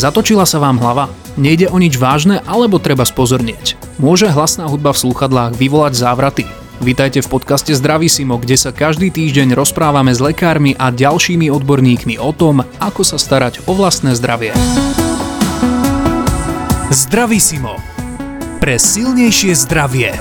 Zatočila sa vám hlava? Nejde o nič vážne alebo treba spozornieť? Môže hlasná hudba v slúchadlách vyvolať závraty? Vítajte v podcaste Simo, kde sa každý týždeň rozprávame s lekármi a ďalšími odborníkmi o tom, ako sa starať o vlastné zdravie. Simo. Pre silnejšie zdravie.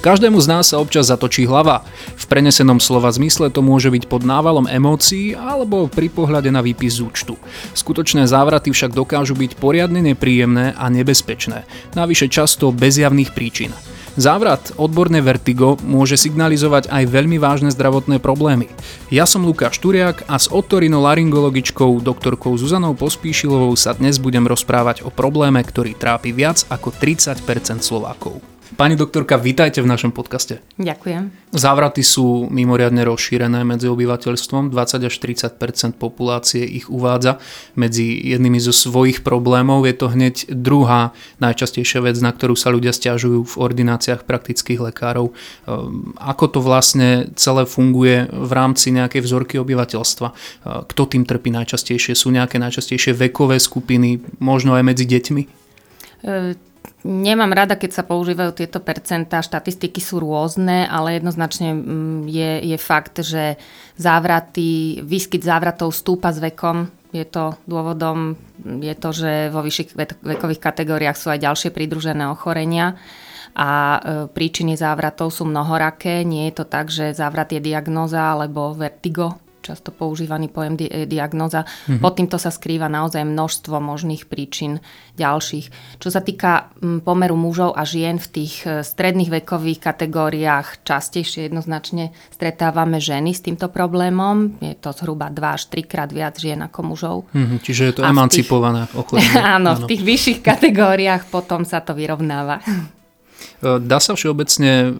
Každému z nás sa občas zatočí hlava. V prenesenom slova zmysle to môže byť pod návalom emócií alebo pri pohľade na výpis z účtu. Skutočné závraty však dokážu byť poriadne nepríjemné a nebezpečné, navyše často bez javných príčin. Závrat, odborné vertigo, môže signalizovať aj veľmi vážne zdravotné problémy. Ja som Lukáš Turiak a s otorinolaryngologičkou doktorkou Zuzanou Pospíšilovou sa dnes budem rozprávať o probléme, ktorý trápi viac ako 30% Slovákov. Pani doktorka, vítajte v našom podcaste. Ďakujem. Závraty sú mimoriadne rozšírené medzi obyvateľstvom. 20 až 30% populácie ich uvádza medzi jednými zo svojich problémov. Je to hneď druhá najčastejšia vec, na ktorú sa ľudia stiažujú v ordináciách praktických lekárov. Ehm, ako to vlastne celé funguje v rámci nejakej vzorky obyvateľstva? Ehm, kto tým trpí najčastejšie? Sú nejaké najčastejšie vekové skupiny, možno aj medzi deťmi? E- Nemám rada, keď sa používajú tieto percentá. Štatistiky sú rôzne, ale jednoznačne mm, je, je fakt, že závraty, výskyt závratov stúpa s vekom. Je to dôvodom, je to, že vo vyšších vekových kategóriách sú aj ďalšie pridružené ochorenia a e, príčiny závratov sú mnohoraké. Nie je to tak, že závrat je diagnoza alebo vertigo, často používaný pojem di- eh, diagnoza. Mm-hmm. Pod týmto sa skrýva naozaj množstvo možných príčin ďalších. Čo sa týka mm, pomeru mužov a žien v tých eh, stredných vekových kategóriách, častejšie jednoznačne stretávame ženy s týmto problémom. Je to zhruba 2 až 3 krát viac žien ako mužov. Mm-hmm, čiže je to a emancipované ochorenie. áno, áno, v tých vyšších kategóriách potom sa to vyrovnáva. Eh, dá sa všeobecne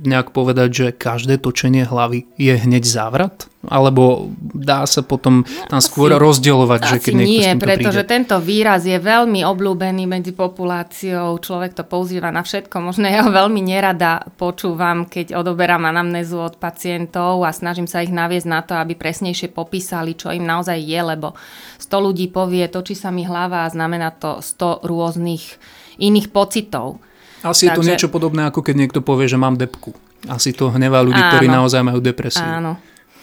nejak povedať, že každé točenie hlavy je hneď závrat? Alebo dá sa potom tam skôr asi, rozdielovať, že keď niekto nie, s pretože príde? tento výraz je veľmi obľúbený medzi populáciou. Človek to používa na všetko. Možno ja ho veľmi nerada počúvam, keď odoberám anamnézu od pacientov a snažím sa ich naviesť na to, aby presnejšie popísali, čo im naozaj je, lebo 100 ľudí povie, točí sa mi hlava a znamená to 100 rôznych iných pocitov. Asi Takže... je to niečo podobné, ako keď niekto povie, že mám depku. Asi to hnevá ľudí, Áno. ktorí naozaj majú depresiu. Áno.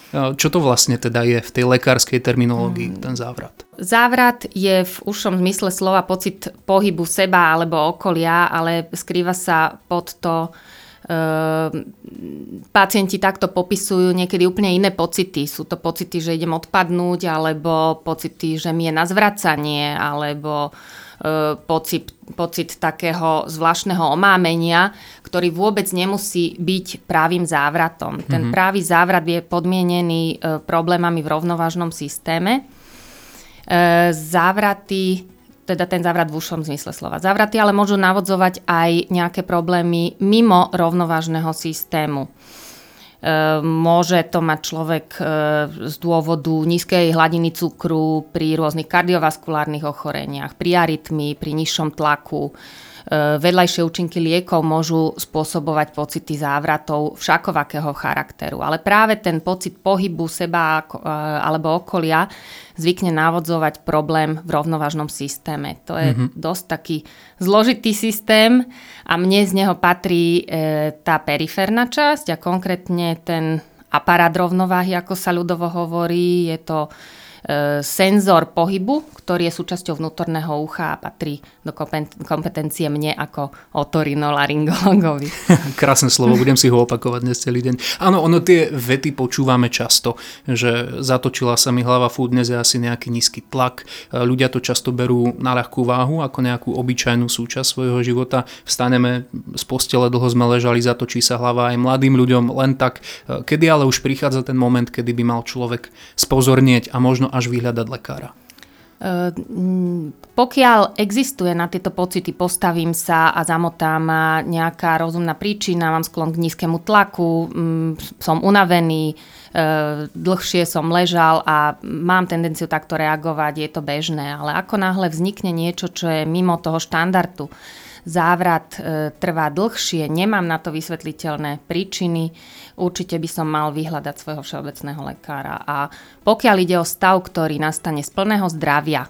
Čo to vlastne teda je v tej lekárskej terminológii, hmm. ten závrat? Závrat je v užšom zmysle slova pocit pohybu seba alebo okolia, ale skrýva sa pod to Ehm, pacienti takto popisujú niekedy úplne iné pocity. Sú to pocity, že idem odpadnúť, alebo pocity, že mi je na zvracanie, alebo e, pocit, pocit takého zvláštneho omámenia, ktorý vôbec nemusí byť právým závratom. Mm-hmm. Ten mhm. právý závrat je podmienený e, problémami v rovnovážnom systéme. E, závraty teda ten závrat v užšom zmysle slova. Závraty ale môžu navodzovať aj nejaké problémy mimo rovnovážneho systému. E, môže to mať človek e, z dôvodu nízkej hladiny cukru pri rôznych kardiovaskulárnych ochoreniach, pri arytmii, pri nižšom tlaku, vedľajšie účinky liekov môžu spôsobovať pocity závratov všakovakého charakteru. Ale práve ten pocit pohybu seba e, alebo okolia zvykne navodzovať problém v rovnovážnom systéme. To je mm-hmm. dosť taký zložitý systém a mne z neho patrí e, tá periférna časť a konkrétne ten aparát rovnováhy, ako sa ľudovo hovorí, je to senzor pohybu, ktorý je súčasťou vnútorného ucha a patrí do kompetencie mne ako otorinolaryngologovi. Krásne slovo, budem si ho opakovať dnes celý deň. Áno, ono tie vety počúvame často, že zatočila sa mi hlava, fú, dnes je asi nejaký nízky tlak. E, ľudia to často berú na ľahkú váhu ako nejakú obyčajnú súčasť svojho života. Vstaneme z postele, dlho sme ležali, zatočí sa hlava aj mladým ľuďom len tak. E, kedy ale už prichádza ten moment, kedy by mal človek spozornieť a možno až vyhľadať lekára? Pokiaľ existuje na tieto pocity, postavím sa a zamotám ma nejaká rozumná príčina, mám sklon k nízkemu tlaku, som unavený, dlhšie som ležal a mám tendenciu takto reagovať, je to bežné. Ale ako náhle vznikne niečo, čo je mimo toho štandardu, závrat trvá dlhšie, nemám na to vysvetliteľné príčiny, určite by som mal vyhľadať svojho všeobecného lekára. A pokiaľ ide o stav, ktorý nastane z plného zdravia,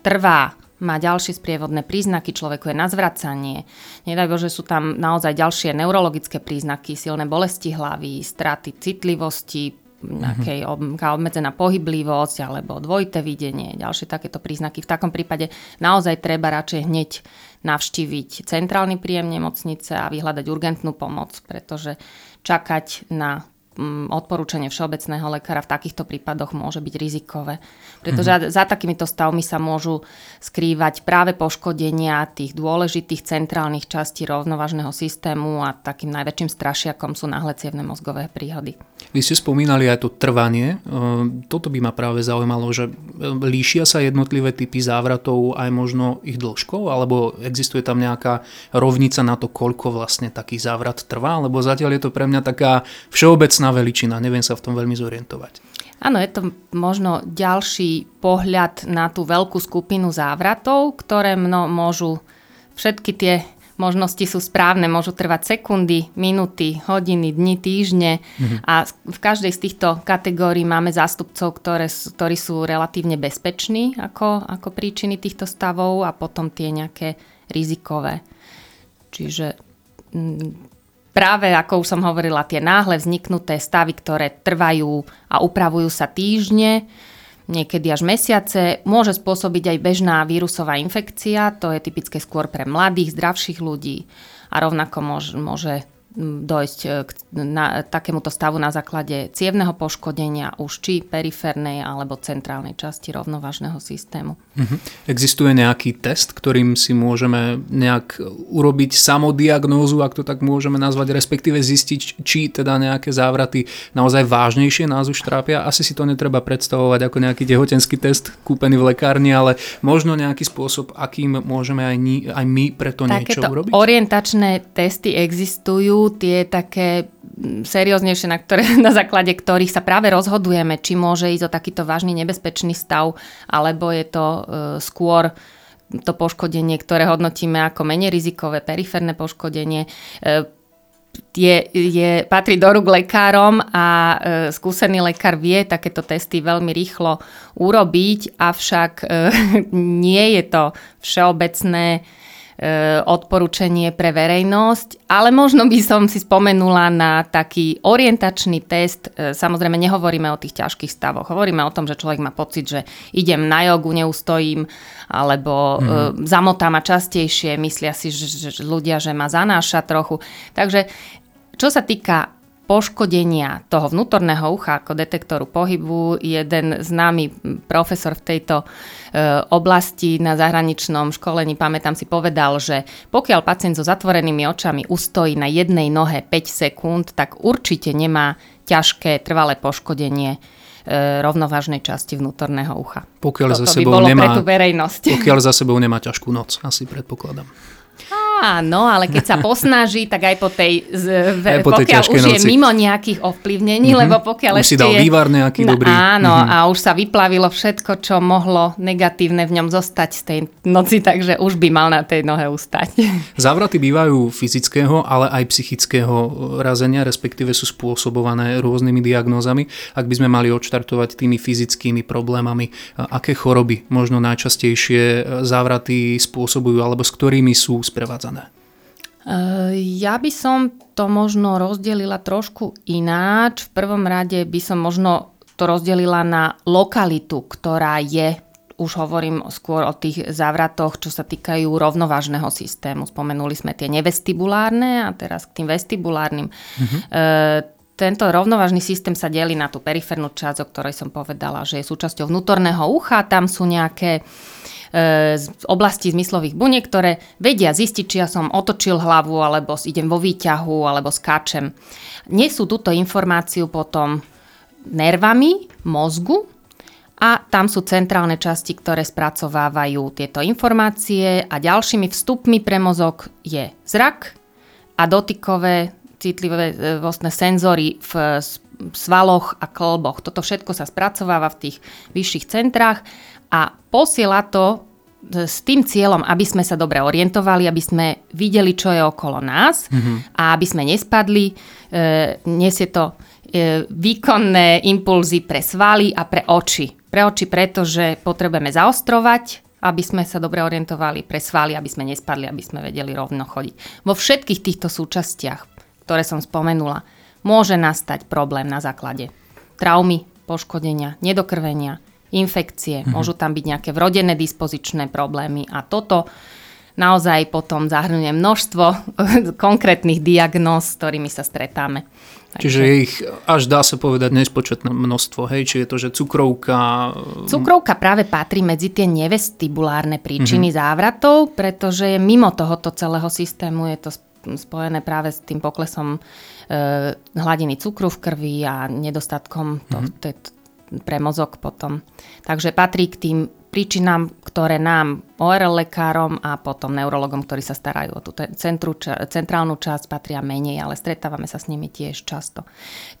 trvá, má ďalšie sprievodné príznaky, človeku je na zvracanie. Nedaj Bože, sú tam naozaj ďalšie neurologické príznaky, silné bolesti hlavy, straty citlivosti, nejakej obmedzená pohyblivosť alebo dvojité videnie, ďalšie takéto príznaky. V takom prípade naozaj treba radšej hneď navštíviť centrálny príjem nemocnice a vyhľadať urgentnú pomoc, pretože čakať na Mm, odporúčanie všeobecného lekára v takýchto prípadoch môže byť rizikové. Pretože mm-hmm. za takýmito stavmi sa môžu skrývať práve poškodenia tých dôležitých centrálnych častí rovnovážneho systému a takým najväčším strašiakom sú náhle cievne mozgové príhody. Vy ste spomínali aj to trvanie. Ehm, toto by ma práve zaujímalo, že ehm, líšia sa jednotlivé typy závratov aj možno ich dĺžkou, alebo existuje tam nejaká rovnica na to, koľko vlastne taký závrat trvá, lebo zatiaľ je to pre mňa taká všeobecná všeobecná veličina, neviem sa v tom veľmi zorientovať. Áno, je to možno ďalší pohľad na tú veľkú skupinu závratov, ktoré mno môžu, všetky tie možnosti sú správne, môžu trvať sekundy, minúty, hodiny, dni, týždne mhm. a v každej z týchto kategórií máme zástupcov, ktoré, ktorí sú relatívne bezpeční ako, ako príčiny týchto stavov a potom tie nejaké rizikové. Čiže práve, ako už som hovorila, tie náhle vzniknuté stavy, ktoré trvajú a upravujú sa týždne, niekedy až mesiace, môže spôsobiť aj bežná vírusová infekcia, to je typické skôr pre mladých, zdravších ľudí a rovnako môže, môže dojsť e, k na, takémuto stavu na základe cievneho poškodenia už či periférnej alebo centrálnej časti rovnovážneho systému. Uh-huh. Existuje nejaký test, ktorým si môžeme nejak urobiť samodiagnózu, ak to tak môžeme nazvať, respektíve zistiť, či teda nejaké závraty naozaj vážnejšie nás už trápia. Asi si to netreba predstavovať ako nejaký tehotenský test kúpený v lekárni, ale možno nejaký spôsob, akým môžeme aj, ni, aj my preto Takéto niečo urobiť. orientačné testy existujú tie také mm, serióznejšie, na, ktoré, na základe ktorých sa práve rozhodujeme, či môže ísť o takýto vážny nebezpečný stav, alebo je to uh, skôr to poškodenie, ktoré hodnotíme ako menej rizikové, periférne poškodenie. Uh, je, je, patrí do rúk lekárom a e, skúsený lekár vie takéto testy veľmi rýchlo urobiť, avšak e, nie je to všeobecné E, odporúčanie pre verejnosť, ale možno by som si spomenula na taký orientačný test. E, samozrejme, nehovoríme o tých ťažkých stavoch. Hovoríme o tom, že človek má pocit, že idem na jogu, neustojím, alebo mm. zamotá ma častejšie, myslia si že, že ľudia, že ma zanáša trochu. Takže čo sa týka poškodenia toho vnútorného ucha ako detektoru pohybu. Jeden známy profesor v tejto e, oblasti na zahraničnom školení, pamätám si, povedal, že pokiaľ pacient so zatvorenými očami ustojí na jednej nohe 5 sekúnd, tak určite nemá ťažké trvalé poškodenie e, rovnovážnej časti vnútorného ucha. Pokiaľ Toto za sebou by bolo nemá, pre tú verejnosť. Pokiaľ za sebou nemá ťažkú noc, asi predpokladám. Áno, ale keď sa posnaží, tak aj po tej, z, aj po tej pokiaľ už noci. je mimo nejakých ovplyvnení, mm-hmm. lebo pokiaľ už ešte si dal je, vývar nejaký dobrý. Áno, mm-hmm. a už sa vyplavilo všetko, čo mohlo negatívne v ňom zostať z tej noci, takže už by mal na tej nohe ustať. Závraty bývajú fyzického, ale aj psychického razenia, respektíve sú spôsobované rôznymi diagnózami. Ak by sme mali odštartovať tými fyzickými problémami, aké choroby možno najčastejšie závraty spôsobujú, alebo s ktorými sú sprevádzané? Napísané? Ja by som to možno rozdelila trošku ináč. V prvom rade by som možno to rozdelila na lokalitu, ktorá je už hovorím skôr o tých závratoch, čo sa týkajú rovnovážneho systému. Spomenuli sme tie nevestibulárne a teraz k tým vestibulárnym. Mm-hmm. E, tento rovnovážny systém sa delí na tú periférnu časť, o ktorej som povedala, že je súčasťou vnútorného ucha. Tam sú nejaké E, z oblasti zmyslových buniek, ktoré vedia zistiť, či ja som otočil hlavu, alebo idem vo výťahu, alebo skáčem. Nesú túto informáciu potom nervami mozgu a tam sú centrálne časti, ktoré spracovávajú tieto informácie a ďalšími vstupmi pre mozog je zrak a dotykové citlivé e, vlastne senzory v svaloch a klboch. Toto všetko sa spracováva v tých vyšších centrách a posiela to e, s tým cieľom, aby sme sa dobre orientovali, aby sme videli, čo je okolo nás mm-hmm. a aby sme nespadli. E, nesie to e, výkonné impulzy pre svaly a pre oči. Pre oči, pretože potrebujeme zaostrovať aby sme sa dobre orientovali, pre svaly, aby sme nespadli, aby sme vedeli rovno chodiť. Vo všetkých týchto súčastiach, ktoré som spomenula, môže nastať problém na základe traumy, poškodenia, nedokrvenia, infekcie, mm-hmm. môžu tam byť nejaké vrodené dispozičné problémy a toto naozaj potom zahrňuje množstvo konkrétnych diagnóz, s ktorými sa stretáme. Čiže je ich až dá sa povedať nespočetné množstvo, hej? Či je to, že cukrovka... Cukrovka práve patrí medzi tie nevestibulárne príčiny mm-hmm. závratov, pretože je mimo tohoto celého systému, je to spojené práve s tým poklesom e, hladiny cukru v krvi a nedostatkom mm-hmm. to, to, pre mozog potom. Takže patrí k tým príčinám, ktoré nám, ORL lekárom a potom neurologom, ktorí sa starajú o tú centru, centrálnu časť, patria menej, ale stretávame sa s nimi tiež často.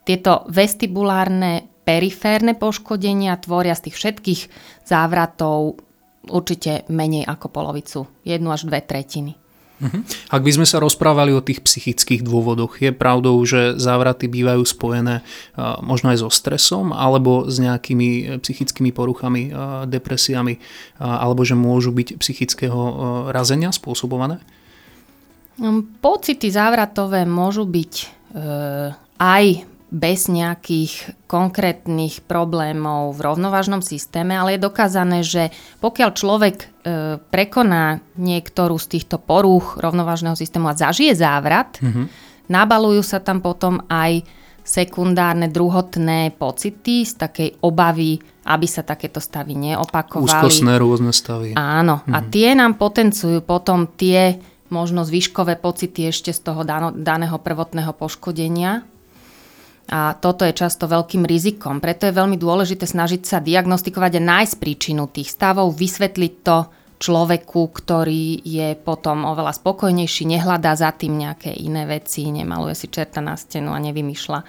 Tieto vestibulárne periférne poškodenia tvoria z tých všetkých závratov určite menej ako polovicu, jednu až dve tretiny. Uh-huh. Ak by sme sa rozprávali o tých psychických dôvodoch, je pravdou, že závraty bývajú spojené uh, možno aj so stresom alebo s nejakými e, psychickými poruchami, uh, depresiami, alebo že môžu byť psychického razenia spôsobované? Pocity závratové môžu byť aj bez nejakých konkrétnych problémov v rovnovážnom systéme, ale je dokázané, že pokiaľ človek e, prekoná niektorú z týchto porúch rovnovážneho systému a zažije závrat, mm-hmm. nabalujú sa tam potom aj sekundárne, druhotné pocity z takej obavy, aby sa takéto stavy neopakovali. Úzkostné rôzne stavy. Áno. Mm-hmm. A mhm. tie nám potencujú potom tie možno zvyškové pocity ešte z toho daného prvotného poškodenia a toto je často veľkým rizikom. Preto je veľmi dôležité snažiť sa diagnostikovať a nájsť príčinu tých stavov, vysvetliť to človeku, ktorý je potom oveľa spokojnejší, nehľadá za tým nejaké iné veci, nemaluje si čerta na stenu a nevymýšľa,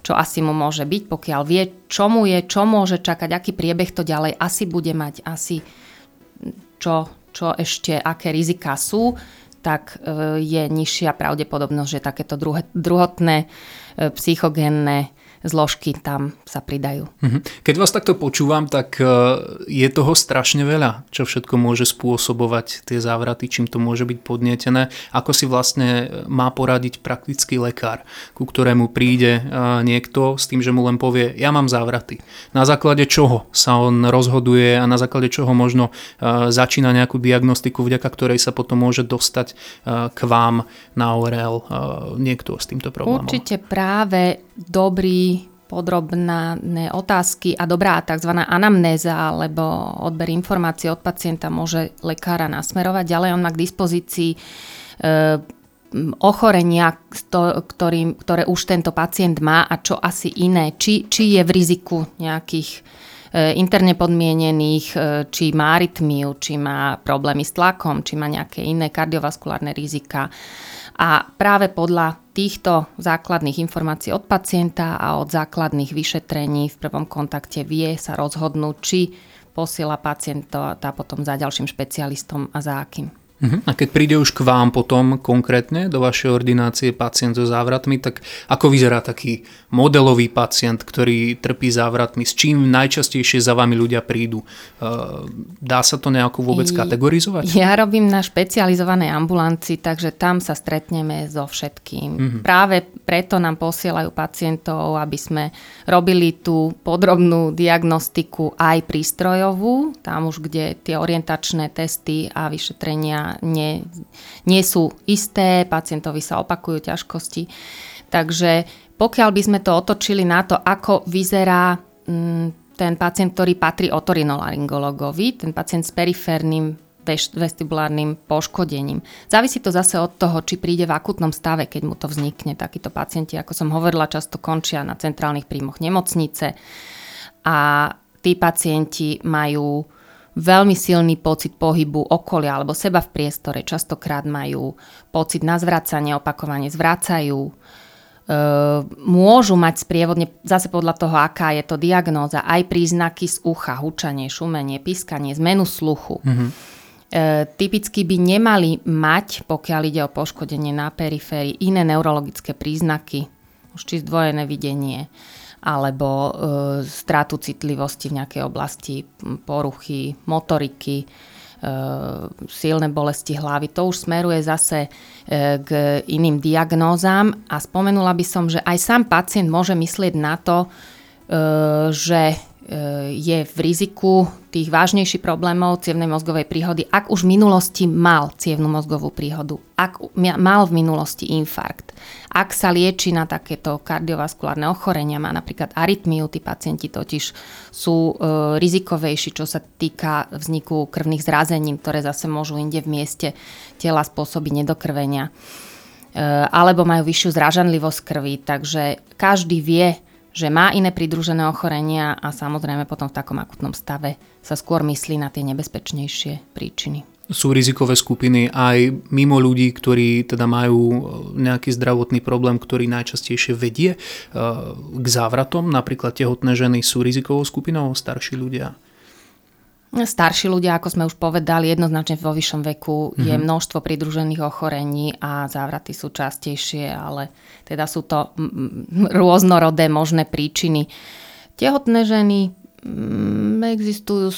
čo asi mu môže byť, pokiaľ vie, čo mu je, čo môže čakať, aký priebeh to ďalej asi bude mať, asi čo, čo ešte, aké riziká sú, tak e, je nižšia pravdepodobnosť, že takéto druhotné Psychogénne zložky tam sa pridajú. Mhm. Keď vás takto počúvam, tak e, je toho strašne veľa, čo všetko môže spôsobovať tie závraty, čím to môže byť podnietené. Ako si vlastne má poradiť praktický lekár, ku ktorému príde e, niekto s tým, že mu len povie, ja mám závraty. Na základe čoho sa on rozhoduje a na základe čoho možno e, začína nejakú diagnostiku, vďaka ktorej sa potom môže dostať k vám na ORL niekto s týmto problémom. Určite práve dobrý podrobné otázky a dobrá tzv. anamnéza alebo odber informácií od pacienta môže lekára nasmerovať. Ďalej on má k dispozícii e, ochorenia, ktorý, ktoré už tento pacient má a čo asi iné. Či, či je v riziku nejakých e, interne podmienených, e, či má arytmiu, či má problémy s tlakom, či má nejaké iné kardiovaskulárne rizika. A práve podľa týchto základných informácií od pacienta a od základných vyšetrení v prvom kontakte vie sa rozhodnúť, či posiela pacienta potom za ďalším špecialistom a za akým. Uh-huh. A keď príde už k vám potom konkrétne do vašej ordinácie pacient so závratmi, tak ako vyzerá taký modelový pacient, ktorý trpí závratmi? S čím najčastejšie za vami ľudia prídu? Uh, dá sa to nejako vôbec kategorizovať? Ja robím na špecializovanej ambulanci, takže tam sa stretneme so všetkým. Uh-huh. Práve preto nám posielajú pacientov, aby sme robili tú podrobnú diagnostiku aj prístrojovú, tam už kde tie orientačné testy a vyšetrenia nie, nie sú isté, pacientovi sa opakujú ťažkosti. Takže pokiaľ by sme to otočili na to, ako vyzerá mm, ten pacient, ktorý patrí otorinolaryngologovi, ten pacient s periférnym vestibulárnym poškodením. Závisí to zase od toho, či príde v akutnom stave, keď mu to vznikne. Takíto pacienti, ako som hovorila, často končia na centrálnych príjmoch nemocnice a tí pacienti majú veľmi silný pocit pohybu okolia alebo seba v priestore. Častokrát majú pocit na zvracanie, opakovane zvracajú. E, môžu mať sprievodne, zase podľa toho, aká je to diagnóza, aj príznaky z ucha, hučanie, šumenie, pískanie, zmenu sluchu. Mm-hmm. Typicky by nemali mať, pokiaľ ide o poškodenie na periférii, iné neurologické príznaky, už či zdvojené videnie, alebo e, stratu citlivosti v nejakej oblasti poruchy, motoriky, e, silné bolesti hlavy. To už smeruje zase k iným diagnózam a spomenula by som, že aj sám pacient môže myslieť na to, že je v riziku tých vážnejších problémov cievnej mozgovej príhody, ak už v minulosti mal cievnu mozgovú príhodu, ak mal v minulosti infarkt, ak sa lieči na takéto kardiovaskulárne ochorenia, má napríklad arytmiu, tí pacienti totiž sú e, rizikovejší, čo sa týka vzniku krvných zrazení, ktoré zase môžu inde v mieste tela spôsobiť nedokrvenia. E, alebo majú vyššiu zražanlivosť krvi, takže každý vie, že má iné pridružené ochorenia a samozrejme potom v takom akutnom stave sa skôr myslí na tie nebezpečnejšie príčiny. Sú rizikové skupiny aj mimo ľudí, ktorí teda majú e, nejaký zdravotný problém, ktorý najčastejšie vedie e, k závratom. Napríklad tehotné ženy sú rizikovou skupinou, starší ľudia. Starší ľudia, ako sme už povedali, jednoznačne vo vyššom veku mm-hmm. je mhm. množstvo pridružených ochorení a závraty sú častejšie, ale teda sú to rôznorodé možné príčiny. Tehotné ženy existujú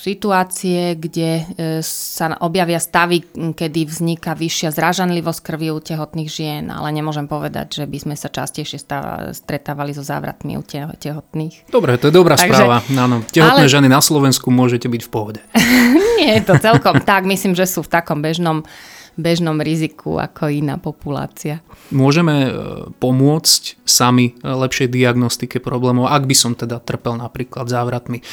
situácie, kde e, sa objavia stavy, kedy vzniká vyššia zražanlivosť krvi u tehotných žien, ale nemôžem povedať, že by sme sa častejšie stretávali so závratmi u tehotných. Dobre, to je dobrá Takže, správa. Áno, tehotné ale... ženy na Slovensku môžete byť v pohode. Nie je to celkom tak. Myslím, že sú v takom bežnom bežnom riziku ako iná populácia. Môžeme e, pomôcť sami e, lepšej diagnostike problémov, ak by som teda trpel napríklad závratmi. E,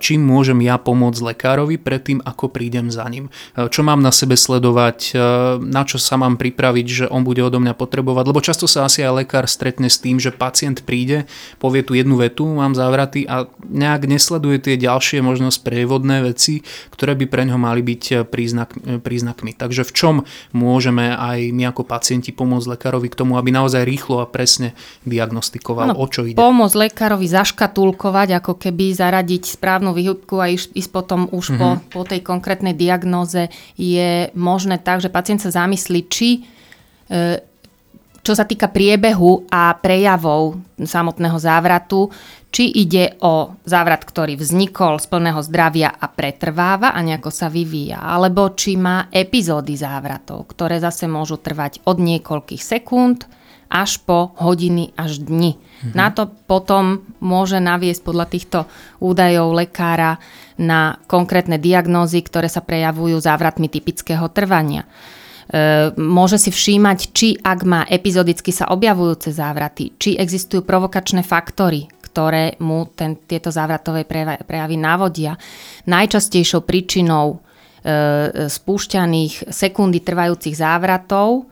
čím môžem ja pomôcť lekárovi predtým, ako prídem za ním? Čo mám na sebe sledovať? Na čo sa mám pripraviť, že on bude odo mňa potrebovať? Lebo často sa asi aj lekár stretne s tým, že pacient príde, povie tu jednu vetu, mám závraty a nejak nesleduje tie ďalšie možno sprievodné veci, ktoré by pre ňo mali byť príznak, príznakmi. Takže v čom môžeme aj my ako pacienti pomôcť lekárovi k tomu, aby naozaj rýchlo a presne diagnostikoval, ano, o čo ide. Pomôcť lekárovi zaškatulkovať, ako keby zaradiť správnu výhybku a ísť, potom už mm-hmm. po, mhm. po tej konkrétnej diagnóze je možné tak, že pacient sa zamyslí, či e, čo sa týka priebehu a prejavov samotného závratu, či ide o závrat, ktorý vznikol z plného zdravia a pretrváva a nejako sa vyvíja, alebo či má epizódy závratov, ktoré zase môžu trvať od niekoľkých sekúnd až po hodiny až dni. Mhm. Na to potom môže naviesť podľa týchto údajov lekára na konkrétne diagnózy, ktoré sa prejavujú závratmi typického trvania. E, môže si všímať, či ak má epizodicky sa objavujúce závraty, či existujú provokačné faktory, ktoré mu ten, tieto závratové prejavy navodia. Najčastejšou príčinou e, spúšťaných sekundy trvajúcich závratov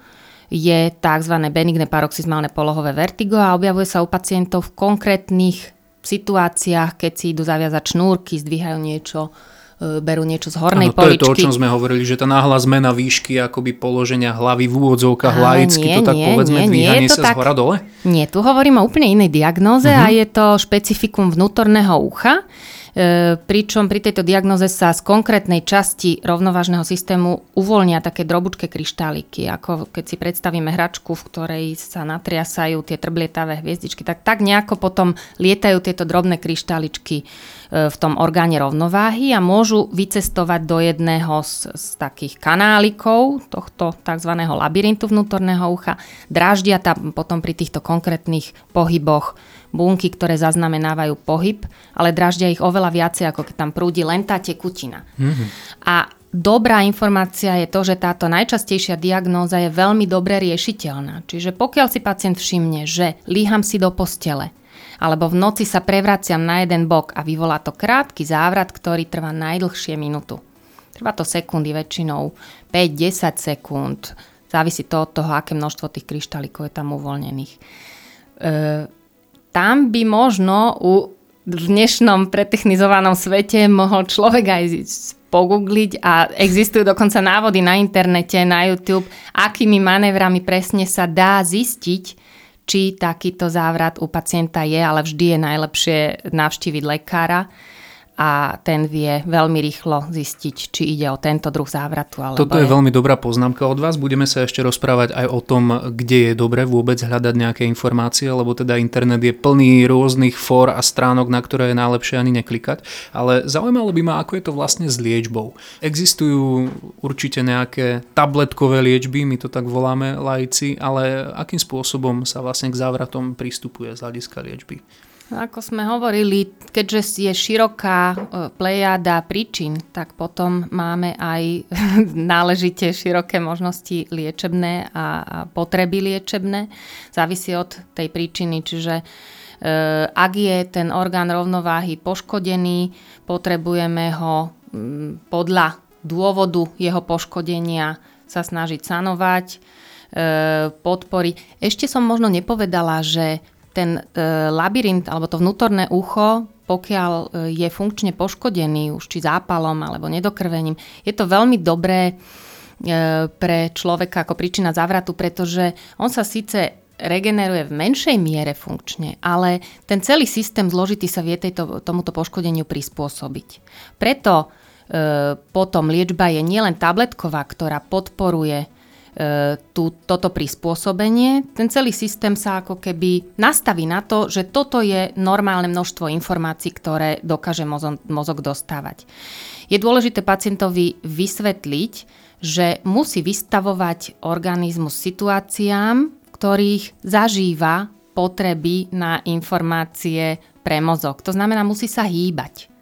je tzv. benigné paroxysmálne polohové vertigo a objavuje sa u pacientov v konkrétnych situáciách, keď si idú zaviazať šnúrky, zdvíhajú niečo, berú niečo z hornej ano, to poličky. To je to, o čom sme hovorili, že tá náhla zmena výšky akoby položenia hlavy v úvodzovkách laicky, to tak nie, povedzme nie, dvíhanie nie, sa tak, z hora dole? Nie, tu hovorím o úplne inej diagnoze uh-huh. a je to špecifikum vnútorného ucha. E, pričom pri tejto diagnoze sa z konkrétnej časti rovnovážneho systému uvoľnia také drobučké kryštáliky, ako keď si predstavíme hračku, v ktorej sa natriasajú tie trblietavé hviezdičky, tak tak nejako potom lietajú tieto drobné kryštáličky e, v tom orgáne rovnováhy a môžu vycestovať do jedného z, z takých kanálikov tohto tzv. labyrintu vnútorného ucha. Dráždia tam potom pri týchto konkrétnych pohyboch bunky, ktoré zaznamenávajú pohyb, ale draždia ich oveľa viacej, ako keď tam prúdi len tá tekutina. Mm-hmm. A dobrá informácia je to, že táto najčastejšia diagnóza je veľmi dobre riešiteľná. Čiže pokiaľ si pacient všimne, že líham si do postele, alebo v noci sa prevraciam na jeden bok a vyvolá to krátky závrat, ktorý trvá najdlhšie minútu. Trvá to sekundy, väčšinou 5-10 sekúnd. Závisí to od toho, aké množstvo tých kryštálikov je tam uvoľnených. E, tam by možno u v dnešnom pretechnizovanom svete mohol človek aj pogoogliť a existujú dokonca návody na internete, na YouTube, akými manévrami presne sa dá zistiť, či takýto závrat u pacienta je, ale vždy je najlepšie navštíviť lekára a ten vie veľmi rýchlo zistiť, či ide o tento druh závratu. Alebo Toto je, je veľmi dobrá poznámka od vás. Budeme sa ešte rozprávať aj o tom, kde je dobre vôbec hľadať nejaké informácie, lebo teda internet je plný rôznych fór a stránok, na ktoré je najlepšie ani neklikať. Ale zaujímalo by ma, ako je to vlastne s liečbou. Existujú určite nejaké tabletkové liečby, my to tak voláme laici, ale akým spôsobom sa vlastne k závratom pristupuje z hľadiska liečby? Ako sme hovorili, keďže je široká e, plejada príčin, tak potom máme aj náležite široké možnosti liečebné a potreby liečebné. Závisí od tej príčiny, čiže e, ak je ten orgán rovnováhy poškodený, potrebujeme ho podľa dôvodu jeho poškodenia sa snažiť sanovať, e, podporiť. Ešte som možno nepovedala, že ten e, labyrint alebo to vnútorné ucho, pokiaľ e, je funkčne poškodený už či zápalom alebo nedokrvením, je to veľmi dobré e, pre človeka ako príčina závratu, pretože on sa síce regeneruje v menšej miere funkčne, ale ten celý systém zložitý sa vie tejto, tomuto poškodeniu prispôsobiť. Preto e, potom liečba je nielen tabletková, ktorá podporuje tú, toto prispôsobenie, ten celý systém sa ako keby nastaví na to, že toto je normálne množstvo informácií, ktoré dokáže mozog dostávať. Je dôležité pacientovi vysvetliť, že musí vystavovať organizmus situáciám, ktorých zažíva potreby na informácie pre mozog. To znamená, musí sa hýbať.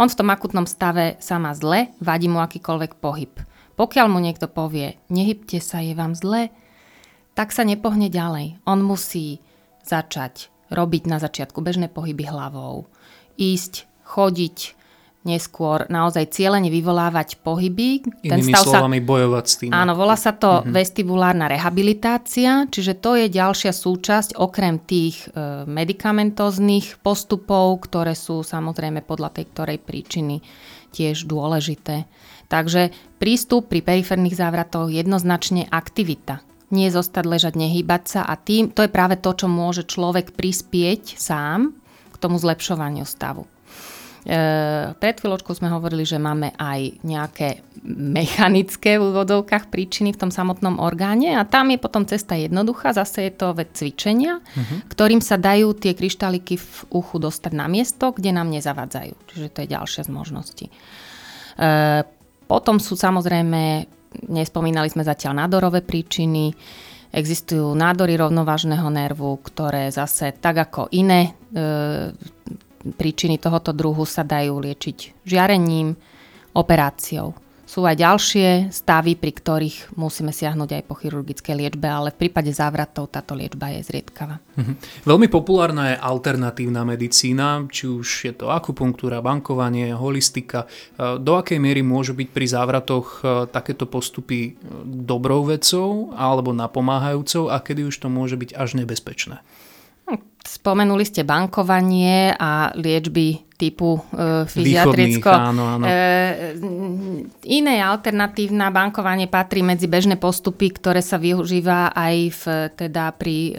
On v tom akutnom stave sa má zle, vadí mu akýkoľvek pohyb. Pokiaľ mu niekto povie, nehybte sa, je vám zle, tak sa nepohne ďalej. On musí začať robiť na začiatku bežné pohyby hlavou, ísť, chodiť, neskôr naozaj cieľene vyvolávať pohyby. Ten Inými stav slovami sa, bojovať s tým. Áno, volá sa to mm-hmm. vestibulárna rehabilitácia, čiže to je ďalšia súčasť okrem tých e, medikamentóznych postupov, ktoré sú samozrejme podľa tej ktorej príčiny tiež dôležité. Takže prístup pri periférnych závratoch jednoznačne aktivita. Nie zostať ležať, nehýbať sa a tým, to je práve to, čo môže človek prispieť sám k tomu zlepšovaniu stavu. E, pred chvíľočkou sme hovorili, že máme aj nejaké mechanické v úvodovkách príčiny v tom samotnom orgáne a tam je potom cesta jednoduchá, zase je to vec cvičenia, uh-huh. ktorým sa dajú tie kryštáliky v uchu dostať na miesto, kde nám nezavadzajú. Čiže to je ďalšia z možností. E, potom sú samozrejme, nespomínali sme zatiaľ nádorové príčiny, existujú nádory rovnovážneho nervu, ktoré zase tak ako iné e, príčiny tohoto druhu sa dajú liečiť žiarením, operáciou. Sú aj ďalšie stavy, pri ktorých musíme siahnuť aj po chirurgickej liečbe, ale v prípade závratov táto liečba je zriedkavá. Mhm. Veľmi populárna je alternatívna medicína, či už je to akupunktúra, bankovanie, holistika. E, do akej miery môžu byť pri závratoch e, takéto postupy e, dobrou vecou alebo napomáhajúcou a kedy už to môže byť až nebezpečné? Spomenuli ste bankovanie a liečby typu e, fyziatricko. Áno, áno. E, iné alternatívne bankovanie patrí medzi bežné postupy, ktoré sa využíva aj v, teda pri e,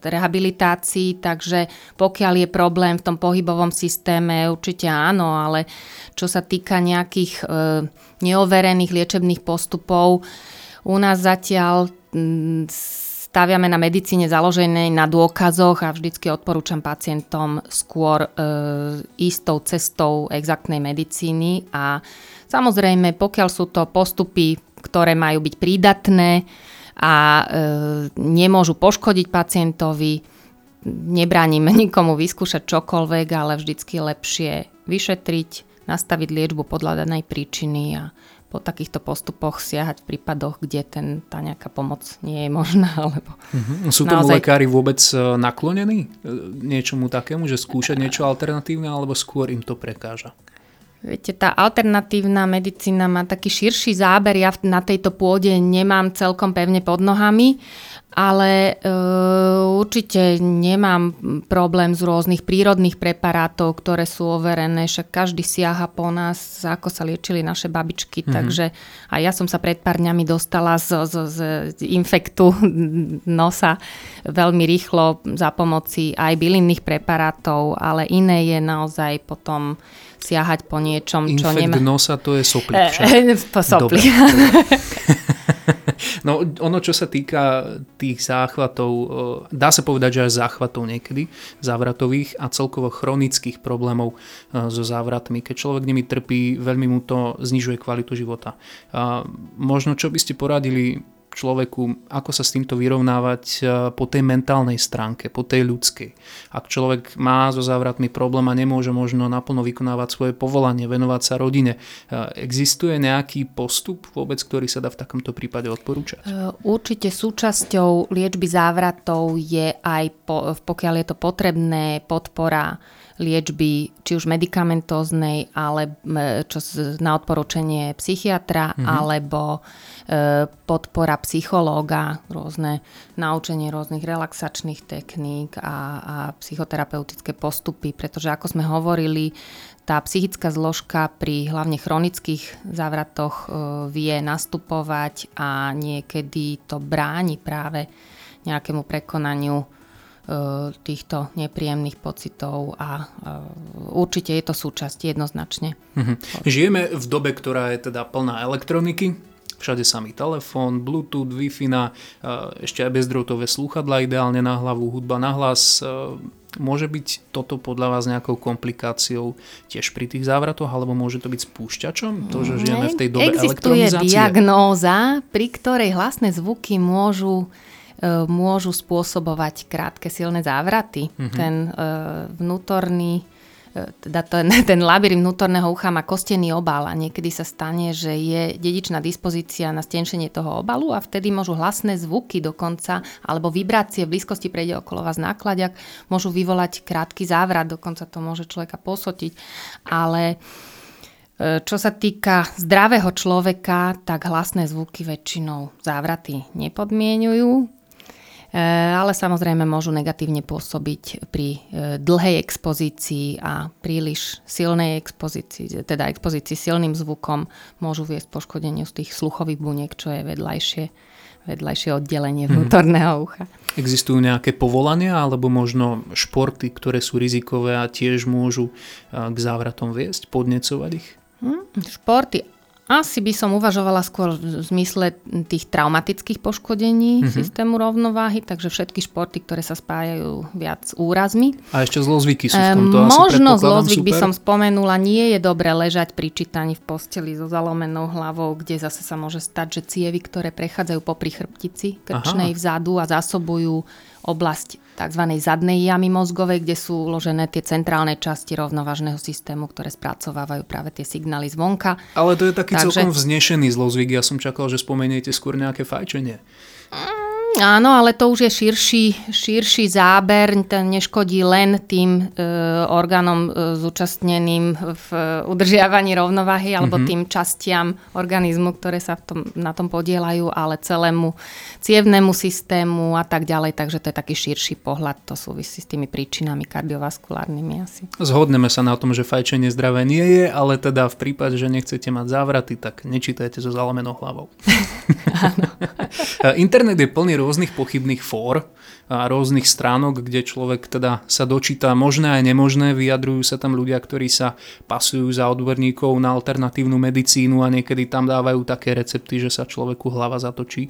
rehabilitácii, takže pokiaľ je problém v tom pohybovom systéme, určite áno, ale čo sa týka nejakých e, neoverených liečebných postupov, u nás zatiaľ m, staviame na medicíne založenej na dôkazoch a vždycky odporúčam pacientom skôr e, istou cestou exaktnej medicíny a samozrejme, pokiaľ sú to postupy, ktoré majú byť prídatné a e, nemôžu poškodiť pacientovi, nebránime nikomu vyskúšať čokoľvek, ale vždycky lepšie vyšetriť, nastaviť liečbu podľa danej príčiny a po takýchto postupoch siahať v prípadoch, kde ten, tá nejaká pomoc nie je možná. Alebo uh-huh. Sú tomu naozaj... lekári vôbec e, naklonení e, niečomu takému, že skúšať niečo alternatívne, alebo skôr im to prekáža? Viete, tá alternatívna medicína má taký širší záber, ja na tejto pôde nemám celkom pevne pod nohami, ale e, určite nemám problém z rôznych prírodných preparátov, ktoré sú overené, však každý siaha po nás, ako sa liečili naše babičky, mm-hmm. takže a ja som sa pred pár dňami dostala z, z, z, infektu nosa veľmi rýchlo za pomoci aj bylinných preparátov, ale iné je naozaj potom siahať po niečom, čo Infekt nemá... nosa to je soplik však. po soplik. No ono, čo sa týka tých záchvatov, dá sa povedať, že aj záchvatov niekedy, závratových a celkovo chronických problémov so závratmi. Keď človek nimi trpí, veľmi mu to znižuje kvalitu života. Možno čo by ste poradili človeku, ako sa s týmto vyrovnávať e, po tej mentálnej stránke, po tej ľudskej. Ak človek má so závratmi problém a nemôže možno naplno vykonávať svoje povolanie, venovať sa rodine, e, existuje nejaký postup vôbec, ktorý sa dá v takomto prípade odporúčať? E, určite súčasťou liečby závratov je aj, pokiaľ je to potrebné, podpora liečby, či už medicamentóznej, ale čo na odporúčanie psychiatra, mm-hmm. alebo e, podpora psychológa, rôzne naučenie rôznych relaxačných techník a, a psychoterapeutické postupy, pretože ako sme hovorili, tá psychická zložka pri hlavne chronických závratoch e, vie nastupovať a niekedy to bráni práve nejakému prekonaniu týchto nepríjemných pocitov a e, určite je to súčasť jednoznačne. Mhm. Žijeme v dobe, ktorá je teda plná elektroniky, všade samý telefón, Bluetooth, Wi-Fi, e, ešte aj bezdrôtové slúchadla ideálne na hlavu, hudba na hlas. Môže byť toto podľa vás nejakou komplikáciou tiež pri tých závratoch, alebo môže to byť spúšťačom? To, že žijeme v tej dobe Existuje diagnóza, pri ktorej hlasné zvuky môžu E, môžu spôsobovať krátke silné závraty. Mm-hmm. Ten uh, vnútorný e, teda ten, ten labyrint vnútorného ucha má kostený obal a niekedy sa stane, že je dedičná dispozícia na stenšenie toho obalu a vtedy môžu hlasné zvuky dokonca alebo vibrácie v blízkosti prejde okolo vás nákladiak môžu vyvolať krátky závrat, dokonca to môže človeka posotiť. Ale čo sa týka zdravého človeka, tak hlasné zvuky väčšinou závraty nepodmienujú. E, ale samozrejme môžu negatívne pôsobiť pri e, dlhej expozícii a príliš silnej expozícii, teda expozícii silným zvukom môžu viesť poškodeniu z tých sluchových buniek, čo je vedľajšie, vedľajšie oddelenie mhm. vnútorného ucha. Existujú nejaké povolania alebo možno športy, ktoré sú rizikové a tiež môžu e, k závratom viesť, podnecovať ich? Hmm, športy asi by som uvažovala skôr v zmysle tých traumatických poškodení mm-hmm. systému rovnováhy, takže všetky športy, ktoré sa spájajú viac úrazmi. A ešte zlozvyky sú v tomto ehm, Možno zlozvyk super. by som spomenula, nie je dobre ležať pri čítaní v posteli so zalomenou hlavou, kde zase sa môže stať, že cievy, ktoré prechádzajú po chrbtici krčnej Aha. vzadu a zásobujú oblasť tzv. zadnej jamy mozgovej, kde sú uložené tie centrálne časti rovnovážneho systému, ktoré spracovávajú práve tie signály zvonka. Ale to je taký Takže... celkom vznešený zlozvyk. Ja som čakal, že spomeniete skôr nejaké fajčenie. Mm, Áno, ale to už je širší, širší záber, ten neškodí len tým e, orgánom e, zúčastneným v udržiavaní rovnováhy alebo mm-hmm. tým častiam organizmu, ktoré sa v tom, na tom podielajú, ale celému cievnému systému a tak ďalej. Takže to je taký širší pohľad, to súvisí s tými príčinami kardiovaskulárnymi asi. Zhodneme sa na tom, že fajčenie zdravé nie je, ale teda v prípade, že nechcete mať závraty, tak nečítajte so zalomenou hlavou. Internet je plný rôznych pochybných fór a rôznych stránok, kde človek teda sa dočíta možné a nemožné, vyjadrujú sa tam ľudia, ktorí sa pasujú za odborníkov na alternatívnu medicínu a niekedy tam dávajú také recepty, že sa človeku hlava zatočí.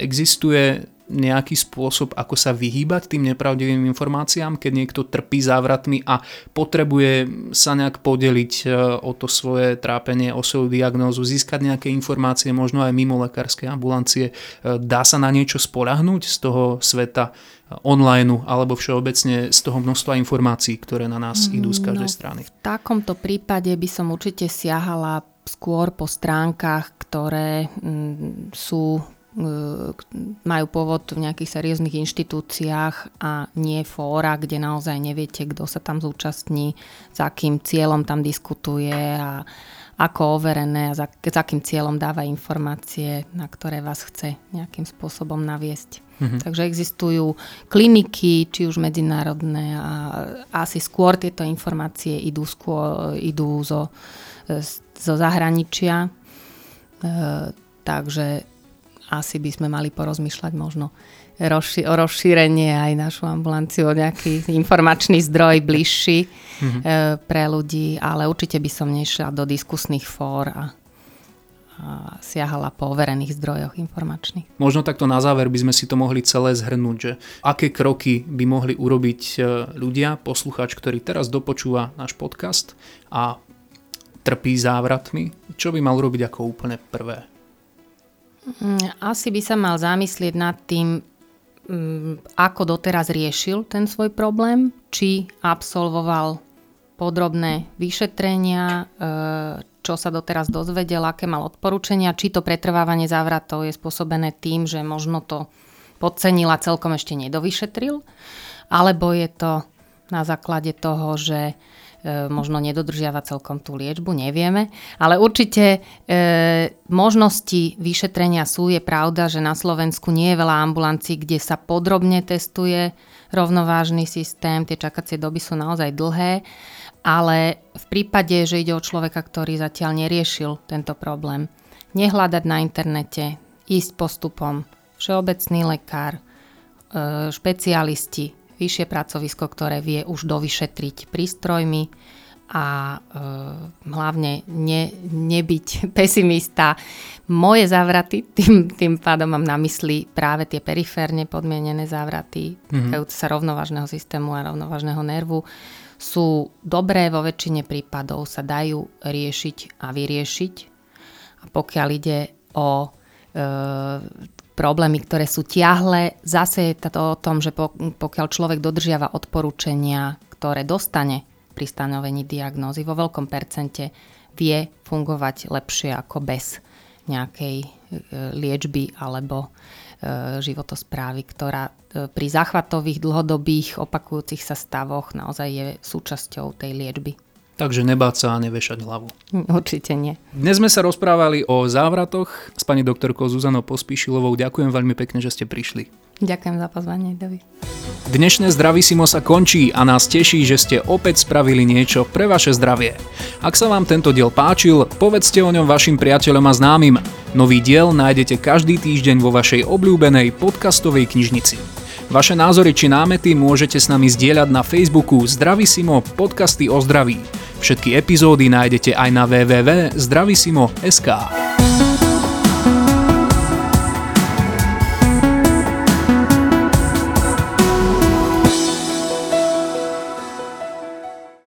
Existuje nejaký spôsob, ako sa vyhýbať tým nepravdivým informáciám, keď niekto trpí závratmi a potrebuje sa nejak podeliť e, o to svoje trápenie, o svoju diagnózu, získať nejaké informácie, možno aj mimo lekárskej ambulancie. E, dá sa na niečo spolahnúť z toho sveta e, online alebo všeobecne z toho množstva informácií, ktoré na nás idú z každej no, strany? V takomto prípade by som určite siahala skôr po stránkach, ktoré mm, sú majú pôvod v nejakých serióznych inštitúciách a nie fóra, kde naozaj neviete, kto sa tam zúčastní, za akým cieľom tam diskutuje a ako overené a za, za akým cieľom dáva informácie, na ktoré vás chce nejakým spôsobom naviesť. Mhm. Takže existujú kliniky, či už medzinárodné a asi skôr tieto informácie idú, skôr, idú zo, zo zahraničia. E, takže asi by sme mali porozmýšľať možno rozši- o rozšírenie aj našu ambulanciu o nejaký informačný zdroj bližší mm-hmm. pre ľudí, ale určite by som nešla do diskusných fór a a siahala po overených zdrojoch informačných. Možno takto na záver by sme si to mohli celé zhrnúť, že aké kroky by mohli urobiť e, ľudia, poslucháč, ktorý teraz dopočúva náš podcast a trpí závratmi, čo by mal robiť ako úplne prvé? Mm, asi by sa mal zamyslieť nad tým, mm, ako doteraz riešil ten svoj problém, či absolvoval podrobné vyšetrenia, e, čo sa doteraz dozvedel, aké mal odporúčania, či to pretrvávanie závratov je spôsobené tým, že možno to podcenil a celkom ešte nedovyšetril, alebo je to na základe toho, že možno nedodržiava celkom tú liečbu, nevieme. Ale určite e, možnosti vyšetrenia sú. Je pravda, že na Slovensku nie je veľa ambulancií, kde sa podrobne testuje rovnovážny systém. Tie čakacie doby sú naozaj dlhé ale v prípade, že ide o človeka, ktorý zatiaľ neriešil tento problém, nehľadať na internete, ísť postupom, všeobecný lekár, e, špecialisti, vyššie pracovisko, ktoré vie už dovyšetriť prístrojmi a e, hlavne ne, nebyť pesimista. Moje závraty, tým, tým pádom mám na mysli práve tie periférne podmienené závraty, mm-hmm. sa rovnovážneho systému a rovnovážneho nervu, sú dobré, vo väčšine prípadov sa dajú riešiť a vyriešiť. A pokiaľ ide o e, problémy, ktoré sú tiahle, zase je to o tom, že pokiaľ človek dodržiava odporúčania, ktoré dostane pri stanovení diagnózy, vo veľkom percente vie fungovať lepšie ako bez nejakej e, liečby alebo E, životosprávy, ktorá e, pri záchvatových, dlhodobých, opakujúcich sa stavoch naozaj je súčasťou tej liečby. Takže nebáť sa a nevešať hlavu. Určite nie. Dnes sme sa rozprávali o závratoch s pani doktorkou Zuzanou Pospíšilovou. Ďakujem veľmi pekne, že ste prišli. Ďakujem za pozvanie, David. Dnešné Zdravisimo sa končí a nás teší, že ste opäť spravili niečo pre vaše zdravie. Ak sa vám tento diel páčil, povedzte o ňom vašim priateľom a známym. Nový diel nájdete každý týždeň vo vašej obľúbenej podcastovej knižnici. Vaše názory či námety môžete s nami zdieľať na Facebooku Zdravisimo podcasty o zdraví. Všetky epizódy nájdete aj na www.zdravisimo.sk.